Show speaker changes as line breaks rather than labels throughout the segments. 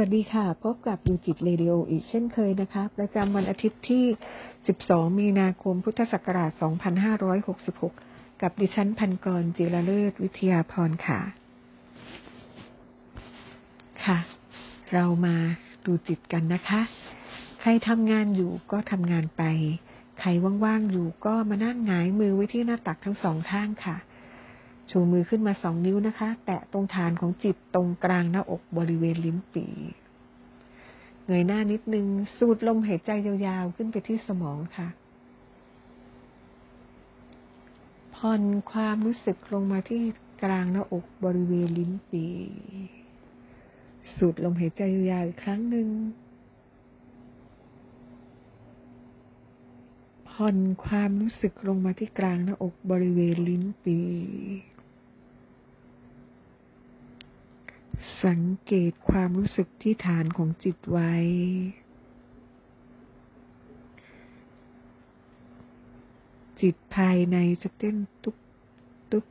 วัสดีค่ะ พบกับยูจิตเรดิโออีกเช่นเคยนะคะ ประจำวันอาทิตย์ที่ 12 มีนาคม พุทธศักราช 2566 กับดิฉันพันกรจิรเลิศวิทยาพรค่ะ ค่ะ เรามาดูจิตกันนะคะ ใครทำงานอยู่ก็ทำงานไป ใครว่างๆอยู่ก็มานั่งหงายมือไว้ที่หน้าตักทั้งสองข้างค่ะ ชูมือขึ้นมาสองนิ้วนะคะ แตะตรงฐานของจิตตรงกลางหน้าอกบริเวณลิ้นปีเงยหน้านิดนึง สูดลมหายใจยาวๆ ขึ้นไปที่สมองค่ะ ผ่อนความรู้สึกลงมาที่กลางหน้าอกบริเวณลิ้นปีสูดลมหายใจยาวๆอีกครั้งหนึ่งผ่อนความรู้สึกลงมาที่กลางหน้าอกบริเวณลิ้นปี สังเกตความรู้สึกที่ฐานของจิตไว้ จิตภายในจะเต้นตุ๊บตุ๊บ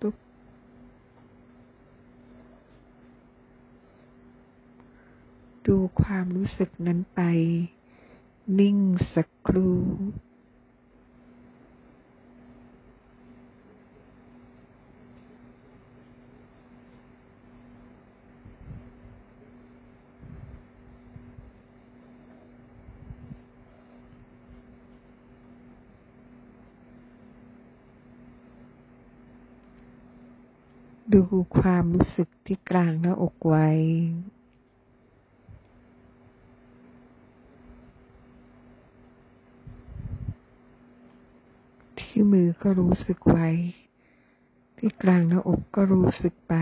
ตุ๊บดูความรู้สึกนั้นไป นิ่งสักครู่ ดูความรู้สึกที่กลางหน้าอกไว้ ที่มือก็รู้สึกไว้ ที่กลางหน้าอกก็รู้สึกไป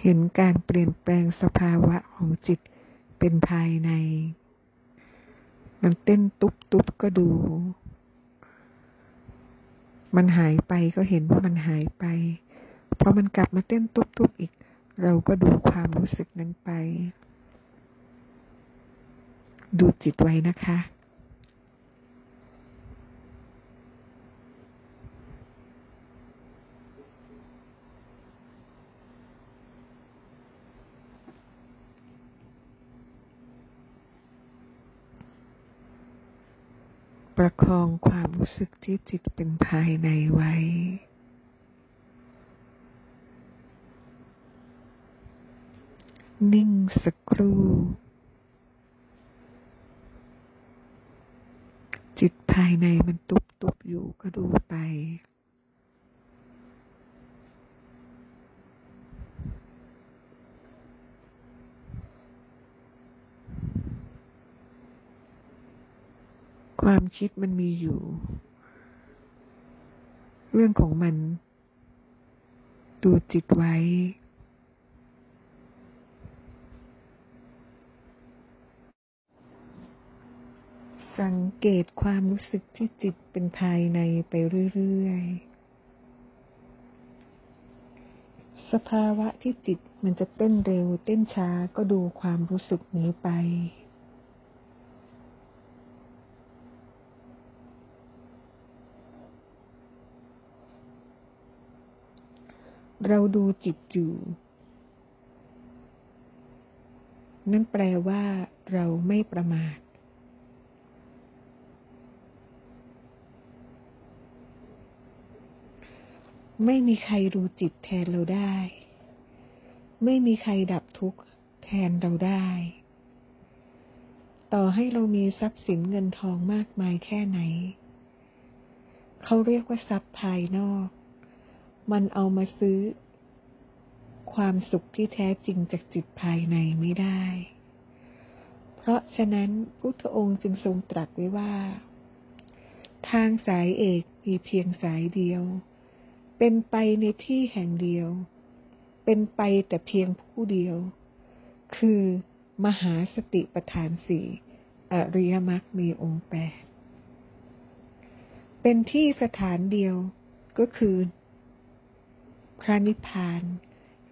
เห็นการเปลี่ยนแปลงสภาวะของจิตเป็นภายใน มันเต้นตุบตุบก็ดู มันหายไปก็เห็นว่ามันหายไป พอมันกลับมาเต้นตุบตุบอีก เราก็ดูความรู้สึกนั้นไป ดูจิตไว้นะคะ ประคองความรู้สึกที่จิตเป็นภายในไว้ นิ่งสักครู่ จิตภายในมันตุบตุบอยู่ก็ดูไป ความคิดมันมีอยู่ เรื่องของมัน ดูจิตไว้ สังเกตความรู้สึกที่จิตเป็นภายในไปเรื่อยๆ สภาวะที่จิตมันจะเต้นเร็วเต้นช้าก็ดูความรู้สึกนี้ไป เราดูจิตอยู่ นั่นแปลว่าเราไม่ประมาท ไม่มีใครรู้จิตแทนเราได้ ไม่มีใครดับทุกข์แทนเราได้ ต่อให้เรามีทรัพย์สินเงินทองมากมายแค่ไหน เขาเรียกว่าทรัพย์ภายนอก มันเอามาซื้อ ความสุขที่แท้จริงจากจิตภายในไม่ได้ เพราะฉะนั้นพุทธองค์จึงทรงตรัสไว้ว่า ทางสายเอกมีเพียงสายเดียว เป็นไปในที่แห่งเดียว เป็นไปแต่เพียงผู้เดียว คือมหาสติปฐานสี่อริยมรรคมีองค์แปดเป็นที่สถานเดียวก็คือ พระนิพพาน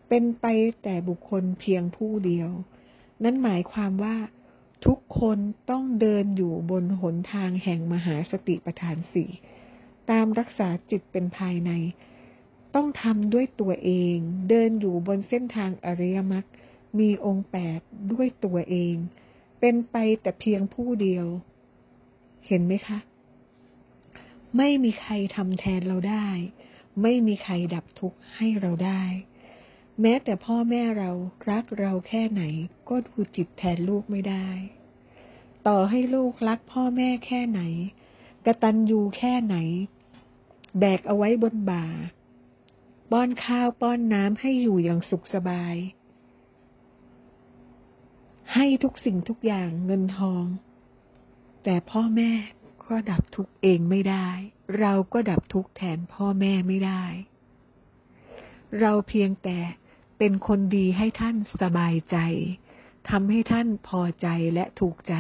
เป็นไปแต่บุคคลเพียงผู้เดียว นั่นหมายความว่าทุกคนต้องเดินอยู่บนหนทางแห่งมหาสติปัฏฐานสี่ตามรักษาจิตเป็นภายใน ต้องทำด้วยตัวเอง เดินอยู่บนเส้นทางอริยมรรคมีองค์แปดด้วยตัวเอง เป็นไปแต่เพียงผู้เดียว เห็นไหมคะ ไม่มีใครทำแทนเราได้ ไม่มีใครดับทุกข์ให้เราได้ แม้แต่พ่อแม่เรารักเราแค่ไหนก็ดูจิตแทนลูกไม่ได้ ต่อให้ลูกรักพ่อแม่แค่ไหน กระตันยูแค่ไหน แบกเอาไว้บนบ่า ป้อนข้าวป้อนน้ำให้อยู่อย่างสุขสบาย ให้ทุกสิ่งทุกอย่างเงินทอง แต่พ่อแม่ ก็ดับทุกข์เองไม่ได้ เราก็ดับทุกข์แทนพ่อแม่ไม่ได้ เราเพียงแต่เป็นคนดีให้ท่านสบายใจทำให้ท่านพอใจและถูกใจ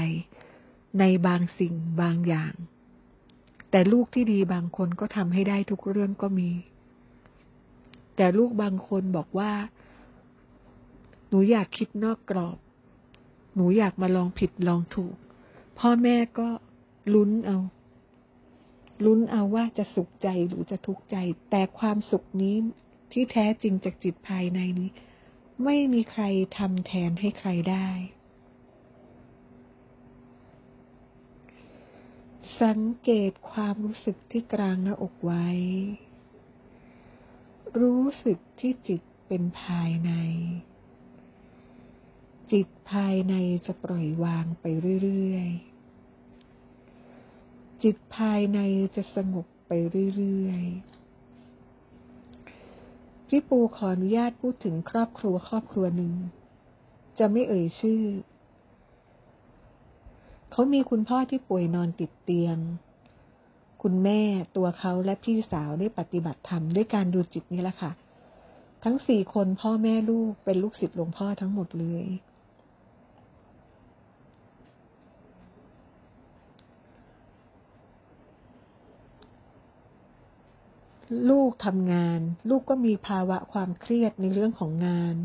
ในบางสิ่งบางอย่าง แต่ลูกที่ดีบางคนก็ทำให้ได้ทุกเรื่องก็มี แต่ลูกบางคนบอกว่า หนูอยากคิดนอกกรอบ หนูอยากมาลองผิดลองถูก พ่อแม่ก็ ลุ้นเอา ลุ้นเอาว่าจะสุขใจหรือจะทุกข์ใจ แต่ความสุขนี้ที่แท้จริงจากจิตภายในนี้ ไม่มีใครทำแทนให้ใครได้ สังเกตความรู้สึกที่กลางหน้าอกไว้ รู้สึกที่จิตเป็นภายใน จิตภายในจะปล่อยวางไปเรื่อยๆ จิตภายในจะสงบไปเรื่อยๆ พี่ปูขออนุญาตพูดถึงครอบครัวครอบครัวหนึ่ง จะไม่เอ่ยชื่อ เขามีคุณพ่อที่ป่วยนอนติดเตียง คุณแม่ตัวเขาและพี่สาวได้ปฏิบัติธรรมด้วยการดูจิตนี่แหละค่ะ ทั้งสี่คนพ่อแม่ลูกเป็นลูกศิษย์หลวงพ่อทั้งหมดเลย ลูกทำงาน ลูกก็มีภาวะความเครียดในเรื่องของงาน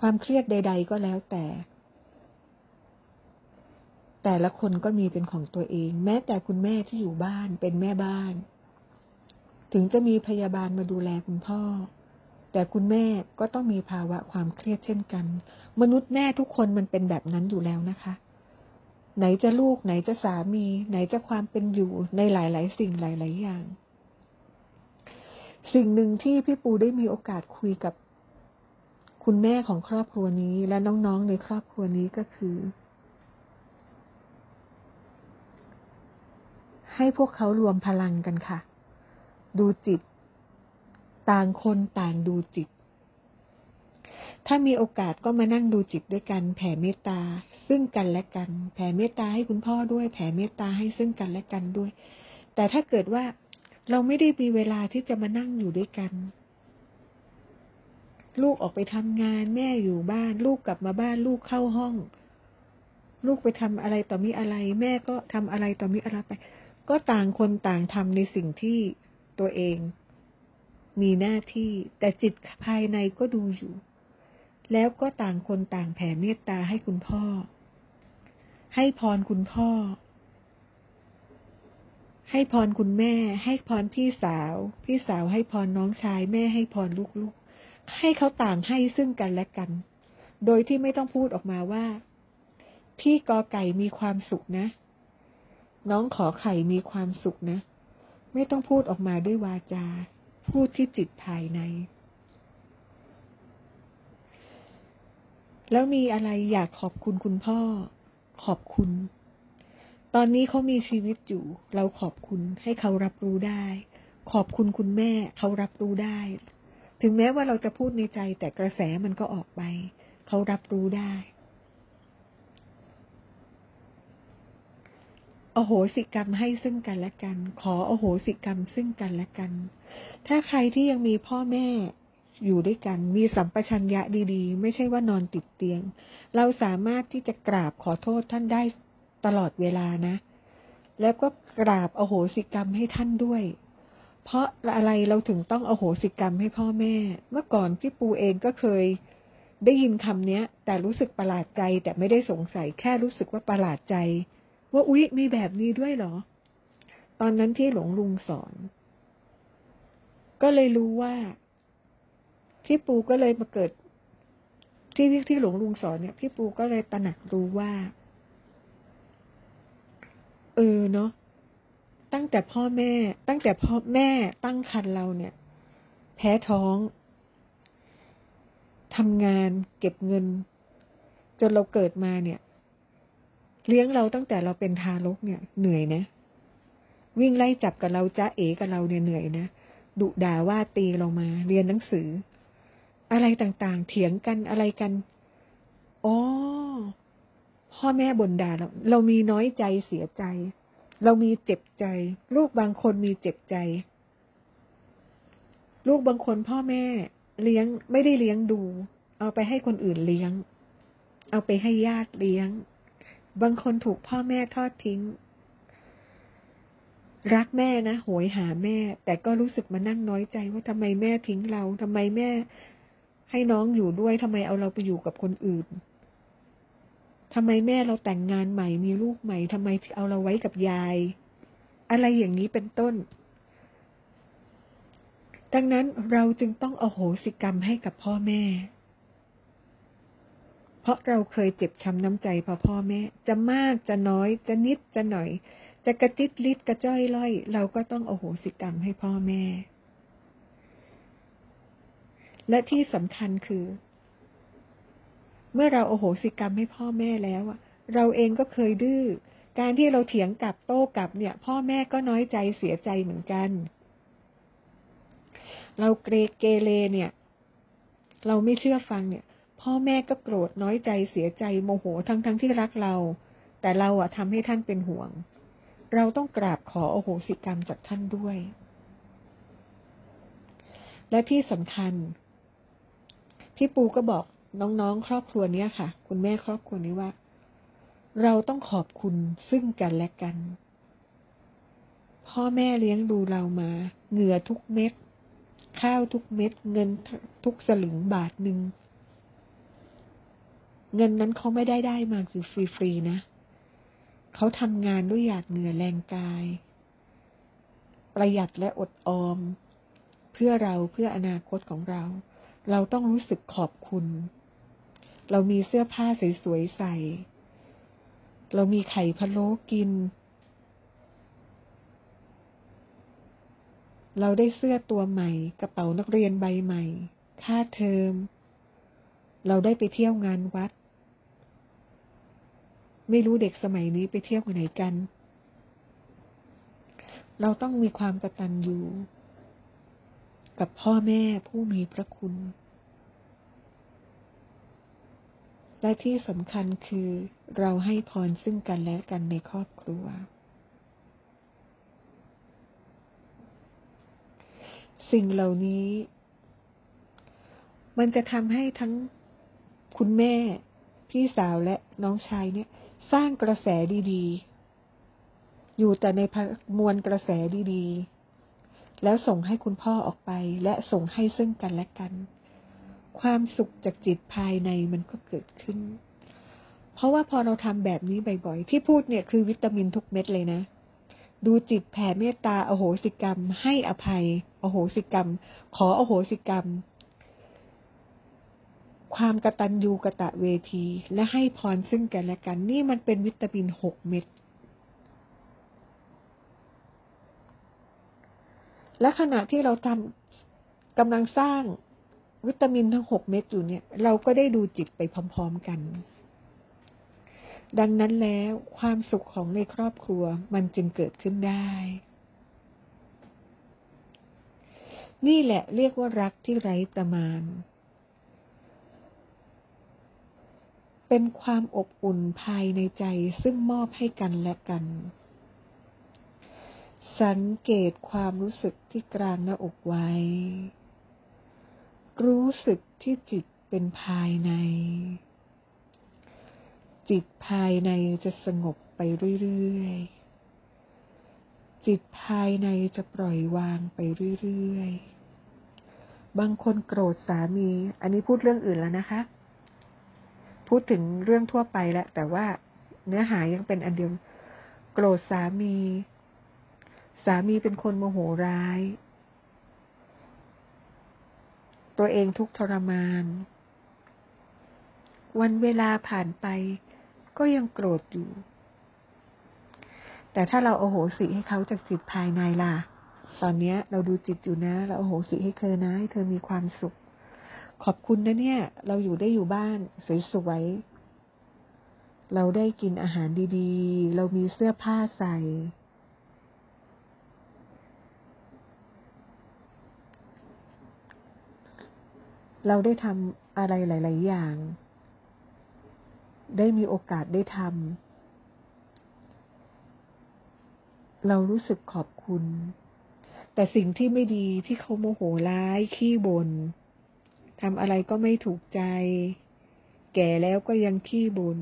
ความเครียดใด ๆ ก็แล้วแต่ แต่ละคนก็มีเป็นของตัวเอง แม้แต่คุณแม่ที่อยู่บ้านเป็นแม่บ้าน ถึงจะมีพยาบาลมาดูแลคุณพ่อ แต่คุณแม่ก็ต้องมีภาวะความเครียดเช่นกัน มนุษย์แม่ทุกคนมันเป็นแบบนั้นอยู่แล้วนะคะไหนจะลูกไหนจะสามี ไหนจะความเป็นอยู่ในหลาย ๆ สิ่งหลาย ๆ อย่าง สิ่งหนึ่งที่พี่ปูได้มีโอกาสคุยกับคุณแม่ของครอบครัวนี้ และน้องๆในครอบครัวนี้ก็คือ ให้พวกเขารวมพลังกันค่ะ ดูจิต ต่างคนต่างดูจิต ถ้ามีโอกาสก็มานั่งดูจิตด้วยกันแผ่เมตตา ซึ่งกันและกัน แผ่เมตตาให้คุณพ่อด้วย แผ่เมตตาให้ซึ่งกันและกันด้วย แต่ถ้าเกิดว่า เราไม่ได้มีเวลาที่จะมานั่งอยู่ด้วยกัน ลูกออกไปทำงาน แม่อยู่บ้าน ลูกกลับมาบ้านลูกเข้าห้อง ลูกไปทำอะไรต่อมีอะไร แม่ก็ทำอะไรต่อมีอะไรไป ก็ต่างคนต่างทำในสิ่งที่ตัวเอง มีหน้าที่ แต่จิตภายในก็ดูอยู่ แล้วก็ต่างคนต่างแผ่เมตตาให้คุณพ่อ ให้พรคุณพ่อ ให้พรคุณแม่ ให้พรพี่สาว พี่สาวให้พรน้องชาย แม่ให้พรลูกๆ ให้เขาต่างให้ซึ่งกันและกัน โดยที่ไม่ต้องพูดออกมาว่า พี่กอไก่มีความสุขนะ น้องขอไข่มีความสุขนะ ไม่ต้องพูดออกมาด้วยวาจา พูดที่จิตภายใน แล้วมีอะไรอยากขอบคุณคุณพ่อ ขอบคุณ ตอนนี้เขามีชีวิตอยู่ เราขอบคุณให้เขารับรู้ได้ ขอบคุณคุณแม่เขารับรู้ได้ ถึงแม้ว่าเราจะพูดในใจแต่กระแสมันก็ออกไป เขารับรู้ได้อโหสิกรรมให้ซึ่งกันและกัน ขออโหสิกรรมซึ่งกันและกัน ถ้าใครที่ยังมีพ่อแม่อยู่ด้วยกัน มีสัมปชัญญะดี ๆ ไม่ใช่ว่านอนติดเตียง เราสามารถที่จะกราบขอโทษท่านได้ ตลอดเวลานะ แล้วก็กราบอโหสิกรรมให้ท่านด้วย เพราะอะไรเราถึงต้องอโหสิกรรมให้พ่อแม่ เมื่อก่อนพี่ปูเองก็เคยได้ยินคำเนี้ยแต่รู้สึกประหลาดใจแต่ไม่ได้สงสัยแค่รู้สึกว่าประหลาดใจ ว่าอุ๊ยมีแบบนี้ด้วยเหรอ ตอนนั้นที่หลวงลุงสอน ก็เลยรู้ว่าพี่ปูก็เลยมาเกิด ที่ที่หลวงลุงสอนเนี่ย พี่ปูก็เลยตระหนักรู้ว่า เออเนาะตั้งแต่พ่อแม่ ตั้งแต่พ่อแม่ตั้งครรภ์เราเนี่ย แพ้ท้องทำงานเก็บเงิน จนเราเกิดมาเนี่ย เลี้ยงเราตั้งแต่เราเป็นทารกเนี่ย เหนื่อยนะ วิ่งไล่จับกับเราจ้าเอกับเราเนี่ยเหนื่อยนะดุด่าว่าตีเรามา เรียนหนังสือ อะไรต่างๆ เถียงกันอะไรกันอ๋อ พ่อแม่บ่นด่าเราเรามีน้อยใจเสียใจ เรามีเจ็บใจ ลูกบางคนมีเจ็บใจ ลูกบางคนพ่อแม่ เลี้ยงไม่ได้เลี้ยงดู เอาไปให้คนอื่นเลี้ยง เอาไปให้ญาติเลี้ยง บางคนถูกพ่อแม่ทอดทิ้ง รักแม่นะโหยหาแม่ แต่ก็รู้สึกมานั่งน้อยใจว่าทำไมแม่ทิ้งเราทำไมแม่ให้น้องอยู่ด้วยทำไมเอาเราไปอยู่กับคนอื่น ทำไมแม่เราแต่งงานใหม่มีลูกใหม่ทำไมเอาเราไว้กับยาย อะไรอย่างนี้เป็นต้น ดังนั้นเราจึงต้องอโหสิกรรมให้กับพ่อแม่ เพราะเราเคยเจ็บช้ำน้ำใจพอพ่อแม่ จะมากจะน้อย จะนิดจะหน่อย จะกระจิตลิดกระจ้อยล่อย เราก็ต้องอโหสิกรรมให้พ่อแม่ และที่สำคัญคือ เมื่อเราโอโหสิกรรมให้พ่อแม่แล้วอะเราเองก็เคยดื้อ การที่เราเถียงกลับโต้กลับเนี่ย พ่อแม่ก็น้อยใจเสียใจเหมือนกัน เราเกรเกเรเนี่ย เราไม่เชื่อฟังเนี่ย พ่อแม่ก็โกรธน้อยใจเสียใจโมโหทั้งทั้งที่รักเรา แต่เราอะทำให้ท่านเป็นห่วง เราต้องกราบขอโอโหสิกรรมจากท่านด้วย และที่สำคัญพี่ปูก็บอก น้องๆ ครอบครัวเนี้ยค่ะ คุณแม่ครอบครัวนี้ว่า เราต้องขอบคุณซึ่งกันและกัน พ่อแม่เลี้ยงดูเรามา เหงื่อทุกเม็ด ข้าวทุกเม็ด เงินทุกสลึงบาทหนึ่ง เงินนั้นเขาไม่ได้ได้มาคือฟรีๆนะ เขาทำงานด้วยหยาดเหงื่อแรงกาย ประหยัดและอดออม เพื่อเราเพื่ออนาคตของเราเราต้องรู้สึกขอบคุณ เรามีเสื้อผ้าสวยๆใส่ เรามีไข่พะโล้กิน เราได้เสื้อตัวใหม่ กระเป๋านักเรียนใบใหม่ ค่าเทอม เราได้ไปเที่ยวงานวัด ไม่รู้เด็กสมัยนี้ไปเที่ยวไหนกัน เราต้องมีความกระตัญญูกับพ่อแม่ผู้มีพระคุณ และที่สำคัญคือเราให้พรซึ่งกันและกันในครอบครัว สิ่งเหล่านี้ มันจะทำให้ทั้งคุณแม่ พี่สาวและน้องชายเนี่ย สร้างกระแสดีๆ อยู่แต่ในมวลกระแสดีๆ แล้วส่งให้คุณพ่อออกไป และส่งให้ซึ่งกันและกัน ความสุขจากจิตภายในมันก็เกิดขึ้น เพราะว่าพอเราทำแบบนี้บ่อยๆ ที่พูดเนี่ยคือวิตามินทุกเม็ดเลยนะ ดูจิตแผ่เมตตาอโหสิกรรม ให้อภัย อโหสิกรรม ขออโหสิกรรม ความกระตัญญูกระตะเวที และให้พรซึ่งกันและกัน นี่มันเป็นวิตามินหกเม็ดและขณะที่เราทำกำลังสร้าง วิตามินทั้งหกเม็ดอยู่เนี่ย เราก็ได้ดูจิตไปพร้อมๆกัน ดังนั้นแล้วความสุขของในครอบครัวมันจึงเกิดขึ้นได้ นี่แหละเรียกว่ารักที่ไร้ประมาณ เป็นความอบอุ่นภายในใจซึ่งมอบให้กันและกัน สังเกตความรู้สึกที่กลางหน้าอกไว้ รู้สึกที่จิตเป็นภายใน จิตภายในจะสงบไปเรื่อยจิตภายในจะปล่อยวางไปเรื่อยๆ บางคนโกรธสามี อันนี้พูดเรื่องอื่นแล้วนะคะ พูดถึงเรื่องทั่วไปแล้ว แต่ว่าเนื้อหายังเป็นอันเดียว โกรธสามี สามีเป็นคนโมโหร้าย ตัวเองทุกทรมาน วันเวลาผ่านไป ก็ยังโกรธอยู่ แต่ถ้าเราโอโหสิให้เขาจากจิตภายในล่ะ ตอนนี้เราดูจิตอยู่นะ เราโอโหสิให้เธอนะ ให้เธอมีความสุข ขอบคุณนะเนี่ย เราอยู่ได้อยู่บ้านสวยๆ เราได้กินอาหารดีๆ เรามีเสื้อผ้าใส่ เราได้ทำอะไรหลาย ๆ อย่าง ได้มีโอกาสได้ทำ เรารู้สึกขอบคุณ แต่สิ่งที่ไม่ดีที่เขาโมโหร้าย ขี้บน่นทำอะไรก็ไม่ถูกใจ แก่แล้วก็ยังขี้บน่น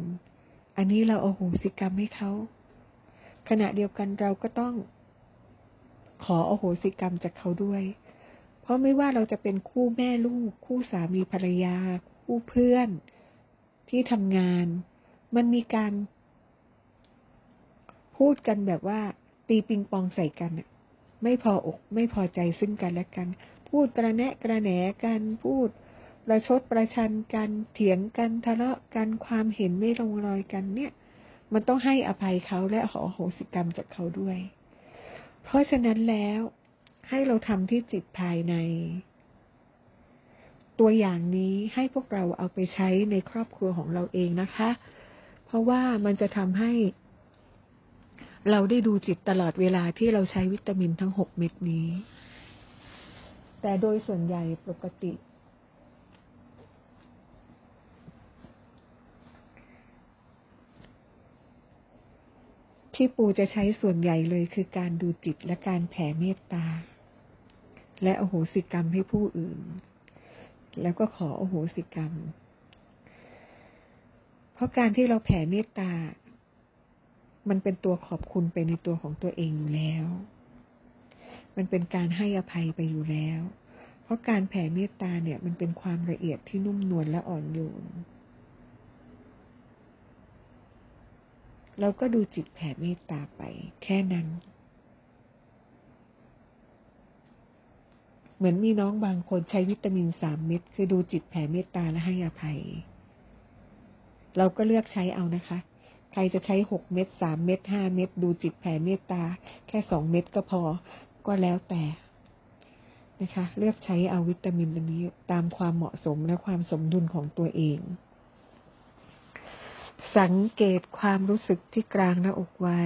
อันนี้เราเอาโหสิกรรมให้เขา ขณะเดียวกันเราก็ต้องขออโหสิกรรมจากเขาด้วย ราะไม่ว่าเราจะเป็นคู่แม่ลูก คู่สามีภรรยา คู่เพื่อน ที่ทำงาน มันมีการ พูดกันแบบว่า ตีปิงปองใส่กันไม่พออก ไม่พอใจซึ่งกันและกัน พูดกระแนะกระแหนกันพูดประชดประชันกันเถียงกันทะเลาะกันความเห็นไม่ลงรอยกันเนี่ย มันต้องให้อภัยเขาและขอโหสิกรรมจากเขาด้วย เพราะฉะนั้นแล้ว ให้เราทำที่จิตภายใน ตัวอย่างนี้ให้พวกเราเอาไปใช้ในครอบครัวของเราเองนะคะ เพราะว่ามันจะทำให้ เราได้ดูจิตตลอดเวลาที่เราใช้วิตามินทั้งหกเม็ดนี้ แต่โดยส่วนใหญ่ปกติพี่ปูจะใช้ส่วนใหญ่เลยคือการดูจิตและการแผ่เมตตา และอโหสิกรรมให้ผู้อื่น แล้วก็ขออโหสิกรรม เพราะการที่เราแผ่เมตตา มันเป็นตัวขอบคุณไปในตัวของตัวเองอยู่แล้ว มันเป็นการให้อภัยไปอยู่แล้ว เพราะการแผ่เมตตาเนี่ย มันเป็นความละเอียดที่นุ่มนวลและอ่อนโยนเราก็ดูจิตแผ่เมตตาไปแค่นั้น เหมือนมีน้องบางคนใช้วิตามินสามเม็ดคือดูจิตแผ่เมตตาและให้อภัย เราก็เลือกใช้เอานะคะ ใครจะใช้หกเม็ดสามเม็ดห้าเม็ดดูจิตแผ่เมตตา แค่สองเม็ดก็พอก็แล้วแต่นะคะ เลือกใช้เอาวิตามินอันนี้ตามความเหมาะสมและความสมดุลของตัวเอง สังเกตความรู้สึกที่กลางหน้าอกไว้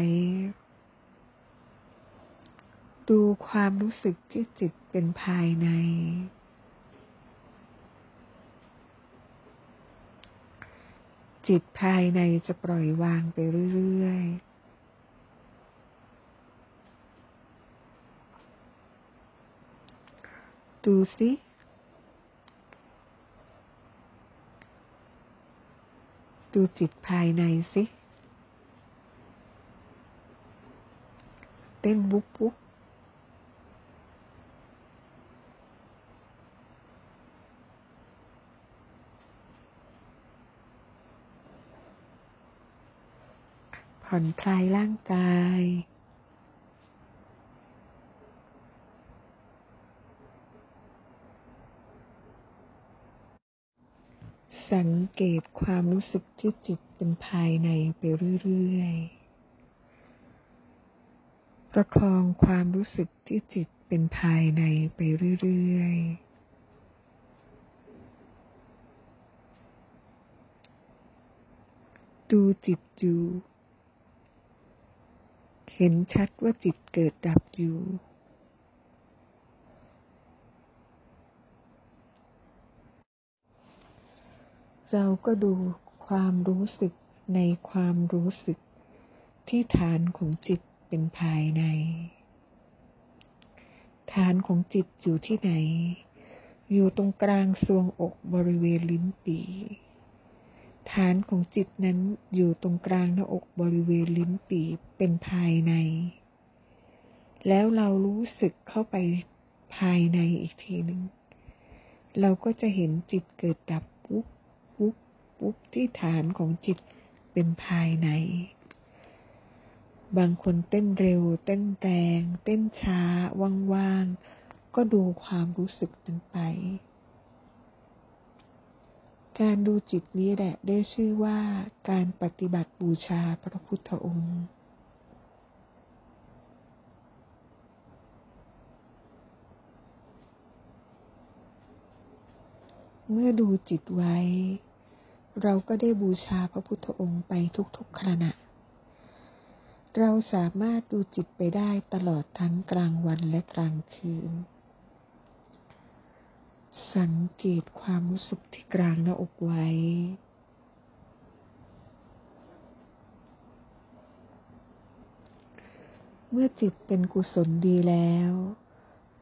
ดูความรู้สึกที่จิตเป็นภายใน จิตภายในจะปล่อยวางไปเรื่อยๆดูสิดูจิตภายในสิ เต้นวุบวุบ ผ่อนคลายร่างกาย สังเกตความรู้สึกที่จิตเป็นภายในไปเรื่อยๆ ประคองความรู้สึกที่จิตเป็นภายในไปเรื่อยๆดูจิตอยู่ เห็นชัดว่าจิตเกิดดับอยู่ เราก็ดูความรู้สึกในความรู้สึกที่ฐานของจิตเป็นภายใน ฐานของจิตอยู่ที่ไหน อยู่ตรงกลางทรวงอกบริเวณลิ้นปี ฐานของจิตนั้นอยู่ตรงกลางหน้าอกบริเวณลิ้นปีเป็นภายใน แล้วเรารู้สึกเข้าไปภายในอีกทีหนึ่ง เราก็จะเห็นจิตเกิดดับปุ๊บปุ๊บปุ๊บที่ฐานของจิตเป็นภายใน บางคนเต้นเร็ว เต้นแรง เต้นช้า ว่างๆ ก็ดูความรู้สึกนั้นไป การดูจิตนี้แหละได้ชื่อว่าการปฏิบัติบูชาพระพุทธองค์ เมื่อดูจิตไว้ เราก็ได้บูชาพระพุทธองค์ไปทุกๆขณะ เราสามารถดูจิตไปได้ตลอดทั้งกลางวันและกลางคืน สังเกตความรู้สึกที่กลางหน้าอกไว้ เมื่อจิตเป็นกุศลดีแล้ว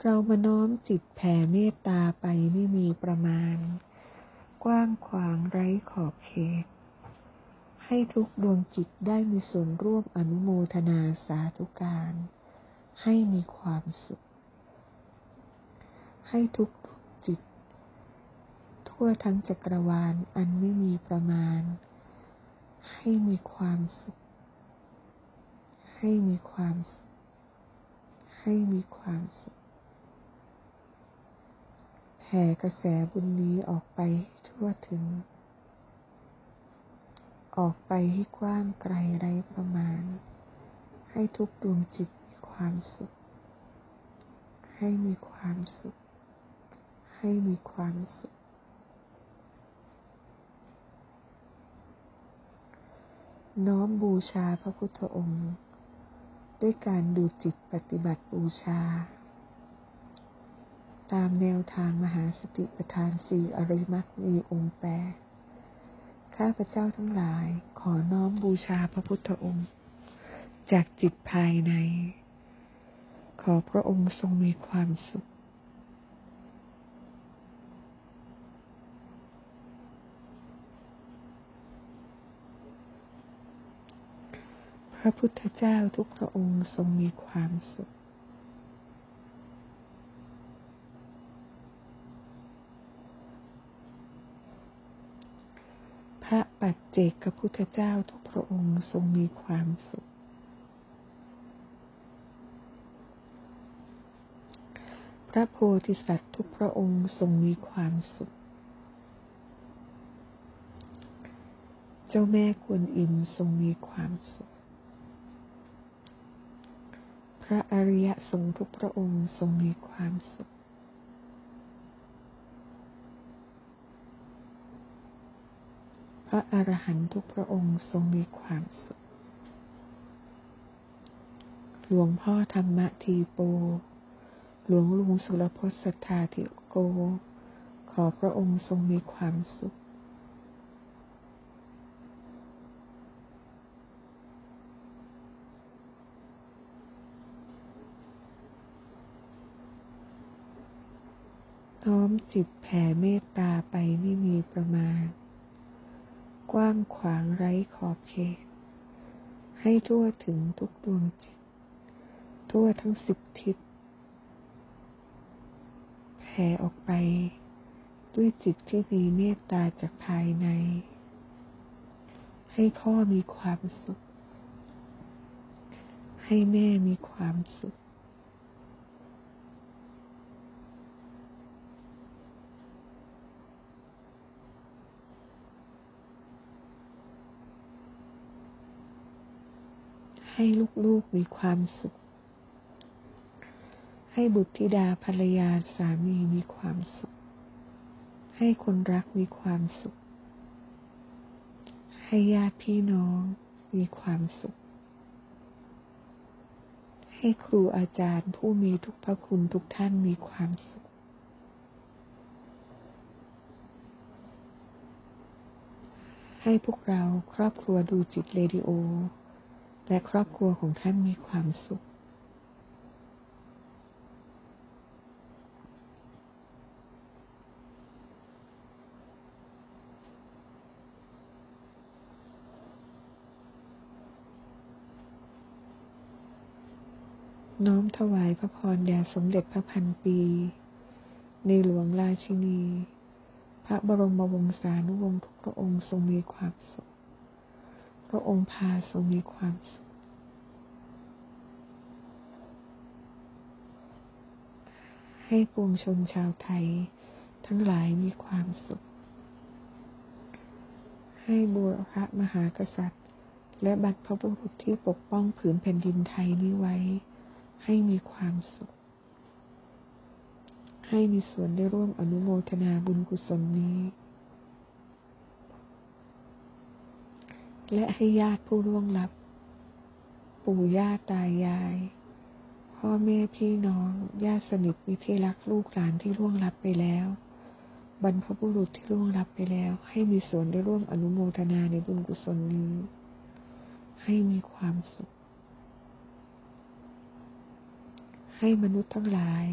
เรามาน้อมจิตแผ่เมตตาไปไม่มีประมาณ กว้างขวางไร้ขอบเขต ให้ทุกดวงจิตได้มีส่วนร่วมอนุโมทนาสาธุการ ให้มีความสุข ให้ทุกดวง ทั่วทั้งจักรวาลอันไม่มีประมาณ ให้มีความสุข ให้มีความสุข ให้มีความสุขแผ่กระแสบุญนี้ออกไปทั่วถึง ออกไปให้กว้างไกลไร้ประมาณ ให้ทุกดวงจิตมีความสุข ให้มีความสุข ให้มีความสุข น้อมบูชาพระพุทธองค์ ด้วยการดูจิตปฏิบัติบูชา ตามแนวทางมหาสติปัฏฐานสี่อริมักมีองค์แปดข้าพเจ้าทั้งหลายขอน้อมบูชาพระพุทธองค์ จากจิตภายใน ขอพระองค์ทรงมีความสุข พ ระพุทธเจ้าทุกพระองค์ทรงมีความสุขพระปัจเจกพุทธเจ้าทุกพระองค์ทรงมีความสุข พระโพธิสัตว์ทุกพระองค์ทรงมีความสุข เจ้าแม่กวนอิมทรงมีความสุข ระอริยสงฆ์ทุกพระองค์ทรงมีความสุข พระอรหันตุกพระองค์ทรงมีความสุข หลวงพ่อธรรมทีโป หลวงลุงสุรพจน์สัทธาธิโก ขอพระองค์ทรงมีความสุข น้อมจิตแผ่เมตตาไปไม่มีประมาณ กว้างขวางไร้ขอบเขต ให้ทั่วถึงทุกดวงจิต ทั่วทั้งสิบทิศ แผ่ออกไปด้วยจิตที่มีเมตตาจากภายใน ให้พ่อมีความสุข ให้แม่มีความสุข ให้ลูกๆมีความสุข ให้บุตรธิดาภรรยาสามีมีความสุข ให้คนรักมีความสุข ให้ญาติพี่น้องมีความสุข ให้ครูอาจารย์ผู้มีทุกพระคุณทุกท่านมีความสุข ให้พวกเราครอบครัวดูจิตเรดิโอ และครอบครัวของท่านมีความสุข น้อมถวายพระพรแด่สมเด็จพระพันปี ในหลวงราชินี พระบรมวงศานุวงศ์ทุกพระองค์ทรงมีความสุข ระองค์พาทรงมีความสุข ให้ปวงชนชาวไทย ทั้งหลายมีความสุข ให้บูรพระมหากษัตริย์ และบรรพบุรุษที่ปกป้องผืนแผ่นดินไทยนี้ไว้ ให้มีความสุข ให้มีส่วนได้ร่วมอนุโมทนาบุญกุศลนี้ และให้ญาติผู้ร่วงลับ ปู่ย่าตายาย พ่อแม่พี่น้องญาติสนิทมิตรที่รักลูกหลานที่ร่วงลับไปแล้ว บรรพบุรุษที่ร่วงลับไปแล้ว ให้มีส่วนได้ร่วมอนุโมทนาในบุญกุศลนี้ ให้มีความสุข ให้มนุษย์ทั้งหลาย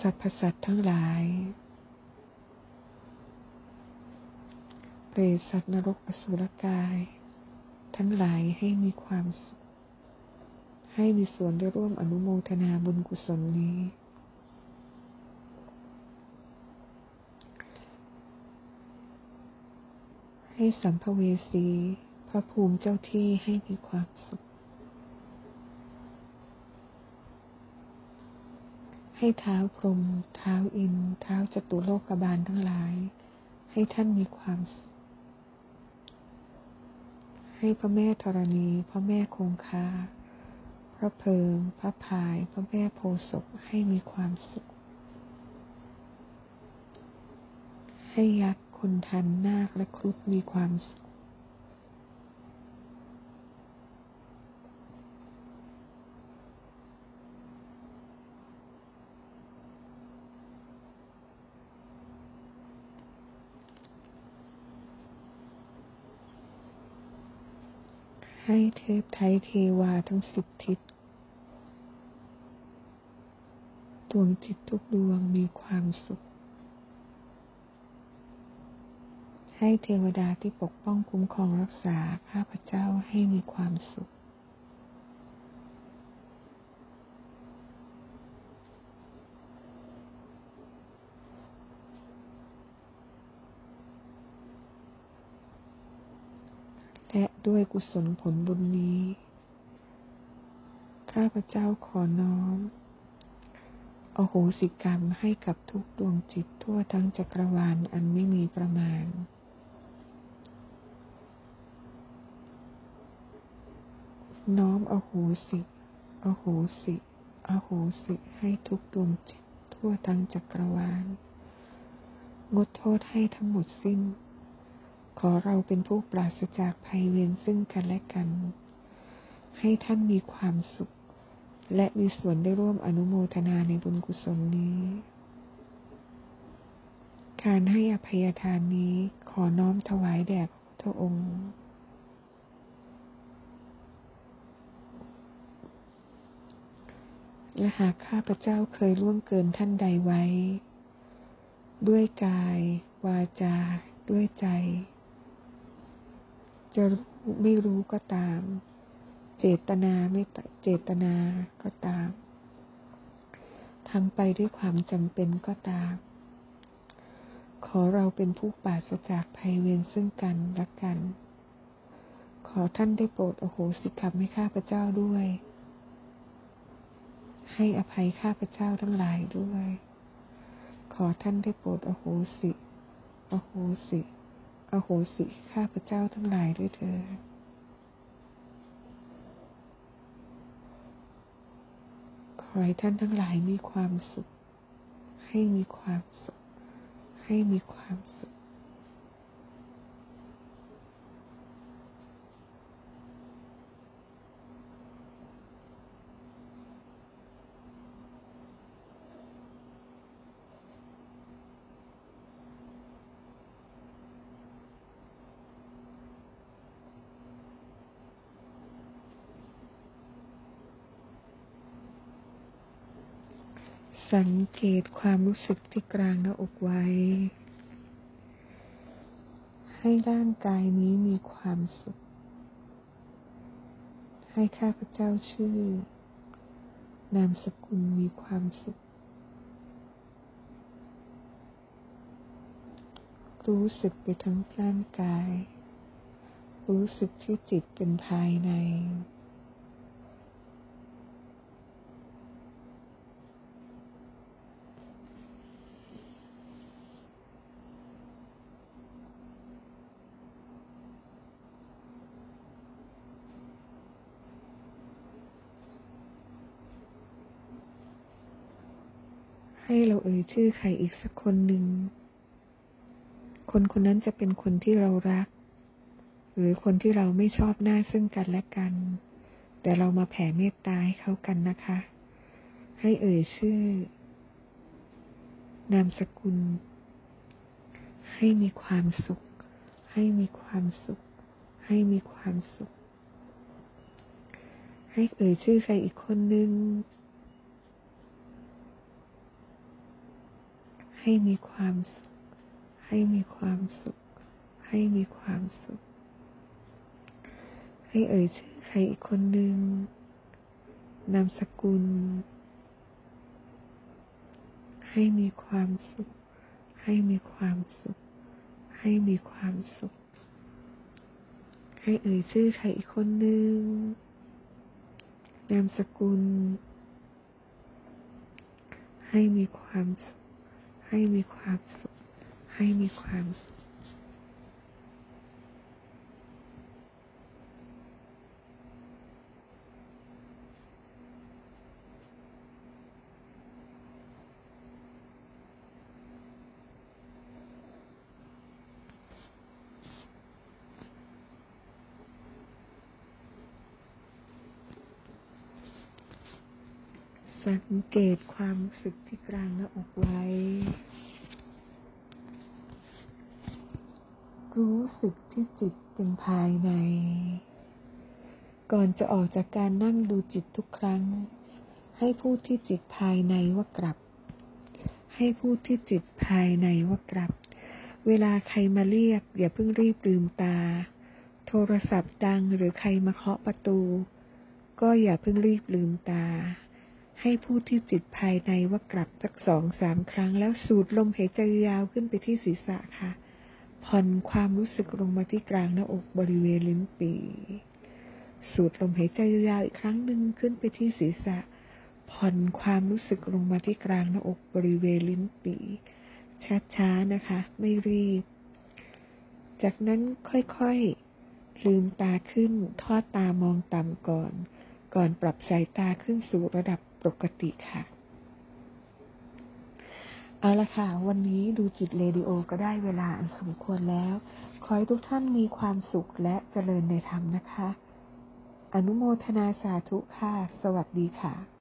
สรรพสัตว์ทั้งหลาย เปรตสัตว์นรกอสุรกาย ทั้งหลายให้มีความ ให้มีส่วนได้ร่วมอนุโมทนาบุญกุศลนี้ ให้สัมภเวสี พระภูมิเจ้าที่ให้มีความสุข ให้เท้าพรมเท้าอิน เท้าจตุโลกบาลทั้งหลายให้ท่านมีความสุข ให้พระแม่ธรณี พระแม่คงคา พระเพิง พระพาย พระแม่โพศพให้มีความสุข ให้ยักษ์คนทันนาคและครุฑมีความสุข ให้เทพไทยเทวาทั้งสิบทิศดวงจิตทุกดวงมีความสุข ให้เทวดาที่ปกป้องคุ้มครองรักษาข้าพเจ้าให้มีความสุข และ ด้วยกุศลผลบุญนี้ ข้าพเจ้าขอน้อมอโหสิกรรมให้กับทุกดวงจิตทั่วทั้งจักรวาลอันไม่มีประมาณ น้อมอโหสิอโหสิอโหสิให้ทุกดวงจิตทั่วทั้งจักรวาลงดโทษให้ทั้งหมดสิ้น ขอเราเป็นผู้ปราศจากภัยเวรซึ่งกันและกัน ให้ท่านมีความสุข และมีส่วนได้ร่วมอนุโมทนาในบุญกุศลนี้ การให้อภัยทานนี้ขอน้อมถวายแด่พระองค์และหากข้าพเจ้าเคยล่วงเกินท่านใดไว้ ด้วยกาย วาจา ด้วยใจ จะไม่รู้ก็ตาม เจตนาไม่เจตนาก็ตามทำไปด้วยความจำเป็นก็ตาม ขอเราเป็นผู้ปราศจากภัยเวรซึ่งกันและกัน ขอท่านได้โปรดโอโหสิกรรมให้ข้าพเจ้าด้วย ให้อภัยข้าพเจ้าทั้งหลายด้วย ขอท่านได้โปรดโอโหสิ โอโหสิ อโหสิข้าพเจ้าทั้งหลายด้วยเถิดขอให้ท่านทั้งหลายมีความสุข ให้มีความสุข ให้มีความสุข สังเกตความรู้สึกที่กลางหน้าอกไว้ ให้ร่างกายนี้มีความสุข ให้ข้าพเจ้าชื่อ นามสกุลมีความสุข รู้สึกไปทั้งร่างกาย รู้สึกที่จิตเป็นภายใน ให้เราเอ่ยชื่อใครอีกสักคนหนึ่ง คนคนนั้นจะเป็นคนที่เรารัก หรือคนที่เราไม่ชอบหน้าซึ่งกันและกัน แต่เรามาแผ่เมตตาให้เขากันนะคะ ให้เอ่ยชื่อ นามสกุล ให้มีความสุข ให้มีความสุข ให้มีความสุข ให้เอ่ยชื่อใครอีกคนหนึ่ง ให้มีความสุข ให้มีความสุข ให้มีความสุข ให้เอ่ยชื่อใครอีกคนหนึ่งนามสกุล ให้มีความสุข ให้มีความสุข ให้มีความสุข ให้เอ่ยชื่อใครอีกคนหนึ่งนามสกุล ให้มีความสุข ให้มีความสุข ให้มีความสุข สังเกตความรู้สึกที่กลางหน้าอกไว้ รู้สึกที่จิตเป็นภายใน ก่อนจะออกจากการนั่งดูจิตทุกครั้ง ให้พูดที่จิตภายในว่ากลับ ให้พูดที่จิตภายในว่ากลับ เวลาใครมาเรียก อย่าเพิ่งรีบลืมตา โทรศัพท์ดังหรือใครมาเคาะประตู ก็อย่าเพิ่งรีบลืมตา ให้พูดที่จิตภายในว่ากลับสักสองสามครั้ง แล้วสูดลมหายใจยาวขึ้นไปที่ศีรษะค่ะ ผ่อนความรู้สึกลงมาที่กลางหน้าอกบริเวณลิ้นปี สูดลมหายใจยาวอีกครั้งหนึ่งขึ้นไปที่ศีรษะ ผ่อนความรู้สึกลงมาที่กลางหน้าอกบริเวณลิ้นปี ช้าๆนะคะ ไม่รีบ จากนั้นค่อยๆลืมตาขึ้น ทอดตามองต่ำก่อน ก่อนปรับสายตาขึ้นสู่ระดับ ปกติค่ะ เอาละค่ะ วันนี้ดูจิตเรดิโอก็ได้เวลาอันสมควรแล้ว ขอให้ทุกท่านมีความสุขและเจริญในธรรมนะคะ อนุโมทนาสาธุค่ะ สวัสดีค่ะ